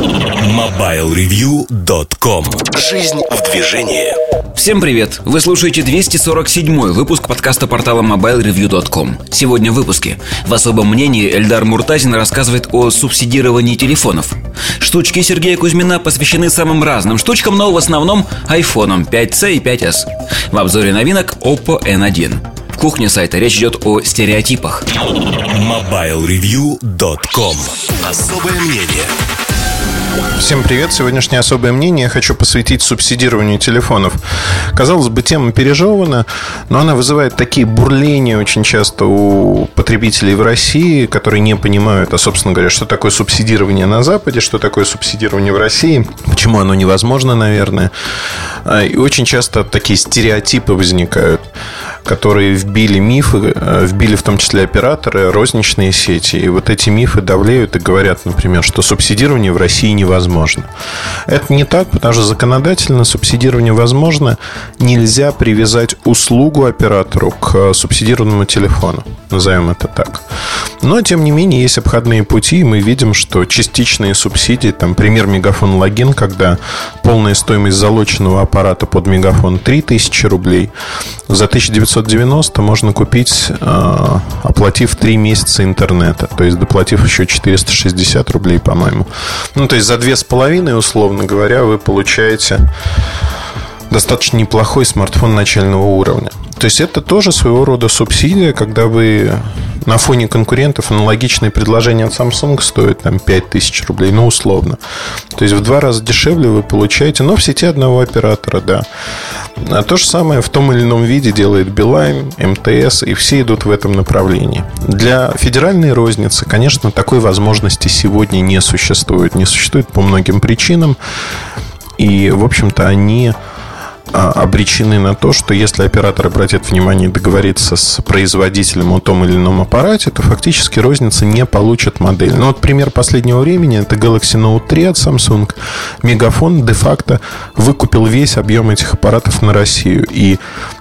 MobileReview.com Жизнь в движении. Всем привет! Вы слушаете 247 выпуск подкаста портала MobileReview.com Сегодня в выпуске. В особом мнении Эльдар Муртазин рассказывает о субсидировании телефонов. Штучки Сергея Кузьмина посвящены самым разным штучкам, но в основном айфонам 5C и 5S В обзоре новинок Oppo N1 в кухне сайта речь идет о стереотипах. MobileReview.com Особое мнение Всем привет! Сегодняшнее особое мнение я хочу посвятить субсидированию телефонов. Казалось бы, тема пережевана, но она вызывает такие бурления очень часто у потребителей в России, которые не понимают, а, собственно говоря, что такое субсидирование на Западе, что такое субсидирование в России, почему оно невозможно, наверное. А, и очень часто такие стереотипы возникают которые вбили мифы, э, вбили в том числе операторы, розничные сети. И вот эти мифы давлеют и говорят, например, что субсидирование в России невозможно. Это не так, потому что законодательно субсидирование возможно. Нельзя привязать услугу оператору к субсидированному телефону. Назовем это так. Но, тем не менее, есть обходные пути, и мы видим, что частичные субсидии, там, пример Мегафон Логин, когда полная стоимость залоченного аппарата под Мегафон 3000 рублей, за 1990 можно купить, э, оплатив 3 месяца интернета, то есть доплатив еще 460 рублей, по-моему. Ну, то есть за 2,5, условно говоря, вы получаете достаточно неплохой смартфон начального уровня. То есть это тоже своего рода субсидия, когда вы на фоне конкурентов аналогичные предложения от Samsung стоят там 5000 рублей, ну условно. То есть в два раза дешевле вы получаете, но в сети одного оператора, да. А то же самое в том или ином виде делает Билайн, МТС, и все идут в этом направлении. Для федеральной розницы, конечно, такой возможности сегодня не существует. Не существует по многим причинам. И, в общем-то, они обречены на то, что если оператор обратит внимание и договорится с производителем о том или ином аппарате, то фактически розница не получит модель. Ну вот пример последнего времени это Galaxy Note 3 от Samsung. Мегафон де-факто выкупил весь объем этих аппаратов на Россию. И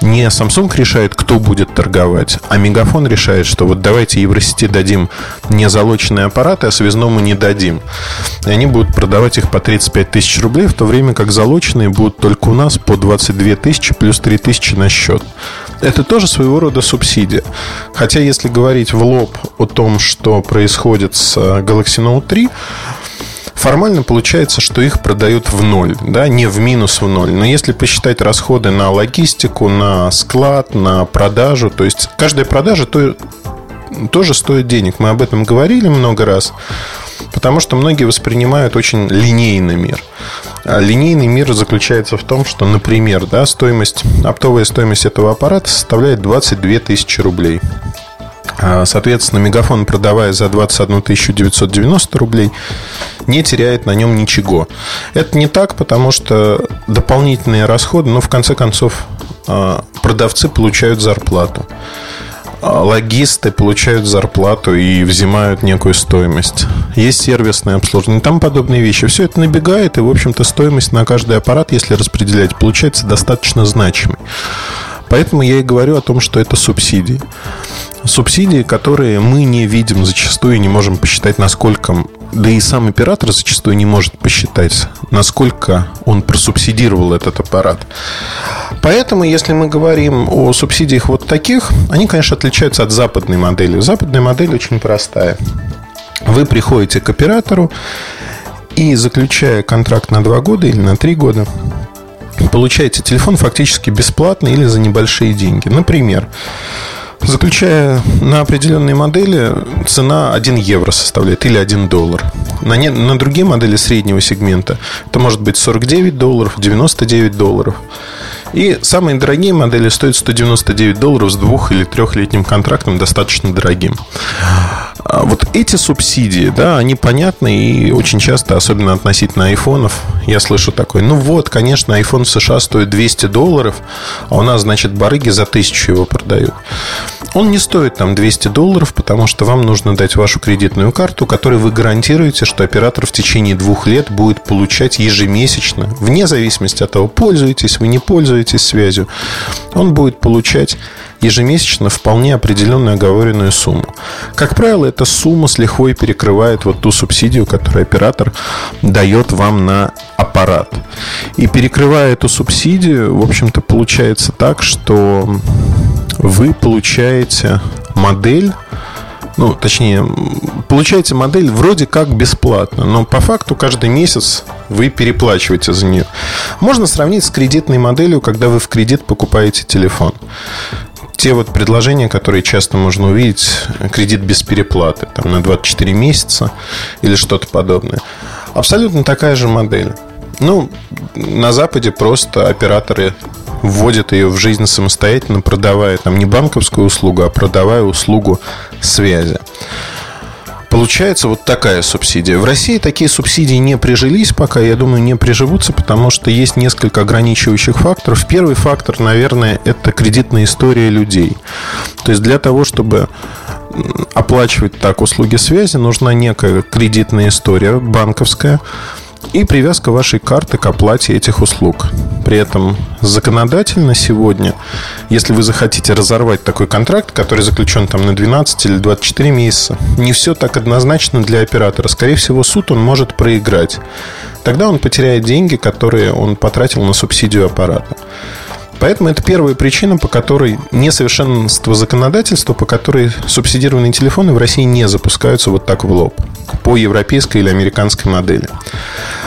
не Samsung решает, кто будет торговать, а Мегафон решает, что вот давайте Евросети дадим не залоченные аппараты, а связному не дадим. И они будут продавать их по 35 тысяч рублей, в то время как залоченные будут только у нас по 22 тысячи плюс 3 тысячи на счет. Это тоже своего рода субсидия. Хотя, если говорить в лоб о том, что происходит с Galaxy Note 3, формально получается, что их продают в ноль, да, не в минус в ноль. Но если посчитать расходы на логистику, на склад, на продажу, то есть каждая продажа то, тоже стоит денег. Мы об этом говорили много раз, потому что многие воспринимают очень линейный мир. А линейный мир заключается в том, что, например, да, стоимость, оптовая стоимость этого аппарата составляет 22 тысячи рублей. А, соответственно, Мегафон, продавая за 21 990 рублей, не теряет на нем ничего. Это не так, потому что дополнительные расходы, но ну, в конце концов а, продавцы получают зарплату. А, логисты получают зарплату и взимают некую стоимость. Есть сервисное обслуживание, там подобные вещи. Все это набегает, и, в общем-то, стоимость на каждый аппарат, если распределять, получается достаточно значимой. Поэтому я и говорю о том, что это субсидии. Субсидии, которые мы не видим зачастую и не можем посчитать, насколько... Да и сам оператор зачастую не может посчитать, насколько он просубсидировал этот аппарат. Поэтому, если мы говорим о субсидиях вот таких, они, конечно, отличаются от западной модели. Западная модель очень простая. Вы приходите к оператору и, заключая контракт на 2 года или на 3 года, получаете телефон фактически бесплатно или за небольшие деньги. Например, Заключая на определенные модели, цена 1 евро составляет или 1 доллар. На, не, на другие модели среднего сегмента это может быть 49 долларов, 99 долларов. И самые дорогие модели стоят 199 долларов с двух- или трехлетним контрактом, достаточно дорогим. А вот эти субсидии, да, они понятны и очень часто, особенно относительно айфонов, я слышу такое, ну вот, конечно, iPhone в США стоит 200 долларов, а у нас, значит, барыги за 1000 его продают. Он не стоит там 200 долларов, потому что вам нужно дать вашу кредитную карту, которой вы гарантируете, что оператор в течение двух лет будет получать ежемесячно, вне зависимости от того, пользуетесь вы, не пользуетесь связью, он будет получать ежемесячно вполне определенную оговоренную сумму. Как правило, эта сумма с лихвой перекрывает вот ту субсидию, которую оператор дает вам на аппарат. И перекрывая эту субсидию, в общем-то, получается так, что вы получаете модель ну, точнее, получаете модель вроде как бесплатно, но по факту каждый месяц вы переплачиваете за нее. Можно сравнить с кредитной моделью, когда вы в кредит покупаете телефон. Те вот предложения, которые часто можно увидеть, кредит без переплаты, там на 24 месяца или что-то подобное. Абсолютно такая же модель. Ну, на Западе просто операторы вводят ее в жизнь самостоятельно, продавая там не банковскую услугу, а продавая услугу связи. Получается вот такая субсидия. В России такие субсидии не прижились пока, я думаю, не приживутся, потому что есть несколько ограничивающих факторов. Первый фактор, наверное, это кредитная история людей. То есть для того, чтобы оплачивать так услуги связи, нужна некая кредитная история банковская, и привязка вашей карты к оплате этих услуг. При этом законодательно сегодня, если вы захотите разорвать такой контракт, который заключен там на 12 или 24 месяца, не все так однозначно для оператора. Скорее всего, суд он может проиграть. Тогда он потеряет деньги, которые он потратил на субсидию аппарата. Поэтому это первая причина, по которой несовершенство законодательства, по которой субсидированные телефоны в России не запускаются вот так в лоб по европейской или американской модели.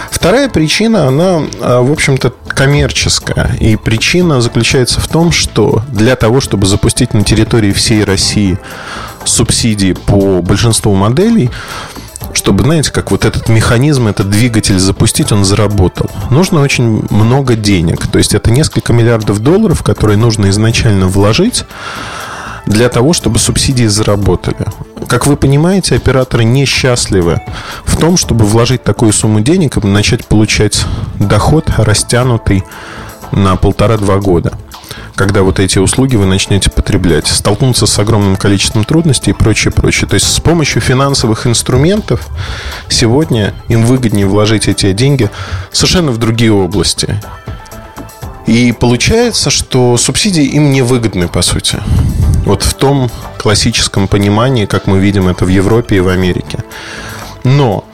Вторая причина, она, а, в общем-то, коммерческая. И причина заключается в том, что для того, чтобы запустить на территории всей России субсидии по большинству моделей, чтобы, знаете, как вот этот механизм, этот двигатель запустить, он заработал. Нужно очень много денег. То есть это несколько миллиардов долларов, которые нужно изначально вложить для того, чтобы субсидии заработали. Как вы понимаете, операторы несчастливы в том, чтобы вложить такую сумму денег и начать получать доход, растянутый на полтора-два года когда вот эти услуги вы начнете потреблять, столкнуться с огромным количеством трудностей и прочее, прочее. То есть с помощью финансовых инструментов сегодня им выгоднее вложить эти деньги совершенно в другие области. И получается, что субсидии им не выгодны, по сути. Вот в том классическом понимании, как мы видим это в Европе и в Америке. Но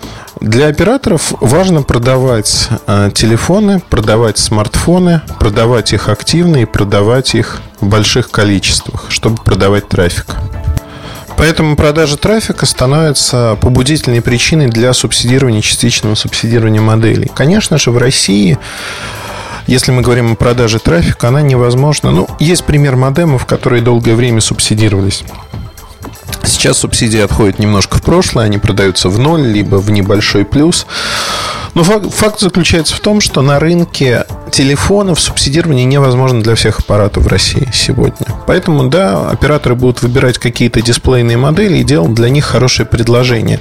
для операторов важно продавать э, телефоны, продавать смартфоны, продавать их активно и продавать их в больших количествах, чтобы продавать трафик. Поэтому продажа трафика становится побудительной причиной для субсидирования, частичного субсидирования моделей. Конечно же, в России если мы говорим о продаже трафика, она невозможна. Ну, есть пример модемов, которые долгое время субсидировались. Сейчас субсидии отходят немножко в прошлое, они продаются в ноль, либо в небольшой плюс. Но факт, факт заключается в том, что на рынке телефонов субсидирование невозможно для всех аппаратов в России сегодня. Поэтому, да, операторы будут выбирать какие-то дисплейные модели и делать для них хорошее предложение.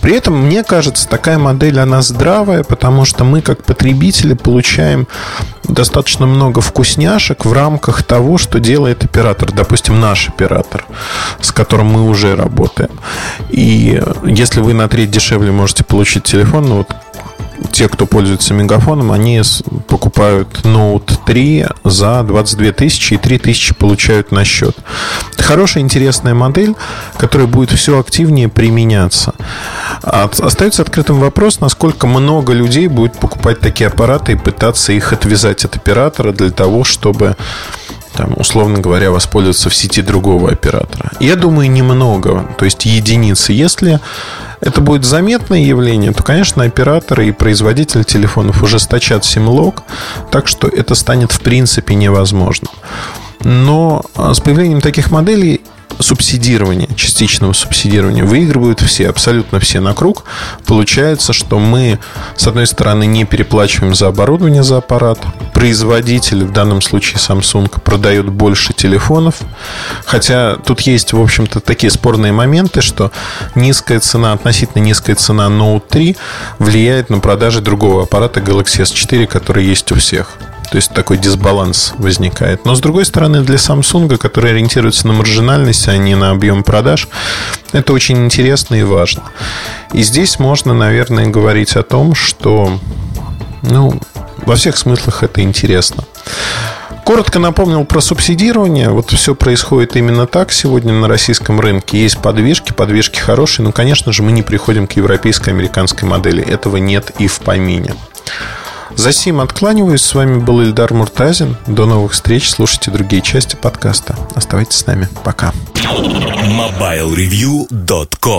При этом, мне кажется, такая модель, она здравая, потому что мы, как потребители, получаем достаточно много вкусняшек в рамках того, что делает оператор. Допустим, наш оператор, с которым мы уже работаем. И если вы на треть дешевле можете получить телефон, ну вот те, кто пользуется мегафоном, они покупают Note 3 за 22 тысячи и 3 тысячи получают на счет. Хорошая, интересная модель, которая будет все активнее применяться. Остается открытым вопрос, насколько много людей будет покупать такие аппараты и пытаться их отвязать от оператора для того, чтобы там, условно говоря, воспользоваться в сети другого оператора. Я думаю, немного, то есть единицы. Если это будет заметное явление, то, конечно, операторы и производители телефонов ужесточат сим-лог, так что это станет в принципе невозможным. Но а, с появлением таких моделей субсидирования, частичного субсидирования выигрывают все, абсолютно все на круг. Получается, что мы, с одной стороны, не переплачиваем за оборудование за аппарат. Производитель, в данном случае Samsung, продает больше телефонов. Хотя тут есть, в общем-то, такие спорные моменты, что низкая цена, относительно низкая цена Note 3 влияет на продажи другого аппарата Galaxy S4, который есть у всех. То есть такой дисбаланс возникает. Но с другой стороны, для Samsung, который ориентируется на маржинальность, а не на объем продаж, это очень интересно и важно. И здесь можно, наверное, говорить о том, что ну, во всех смыслах это интересно. Коротко напомнил про субсидирование. Вот все происходит именно так сегодня на российском рынке. Есть подвижки, подвижки хорошие, но, конечно же, мы не приходим к европейской, американской модели. Этого нет и в помине. За сим откланиваюсь. С вами был Ильдар Муртазин. До новых встреч. Слушайте другие части подкаста. Оставайтесь с нами. Пока. MobileReview.com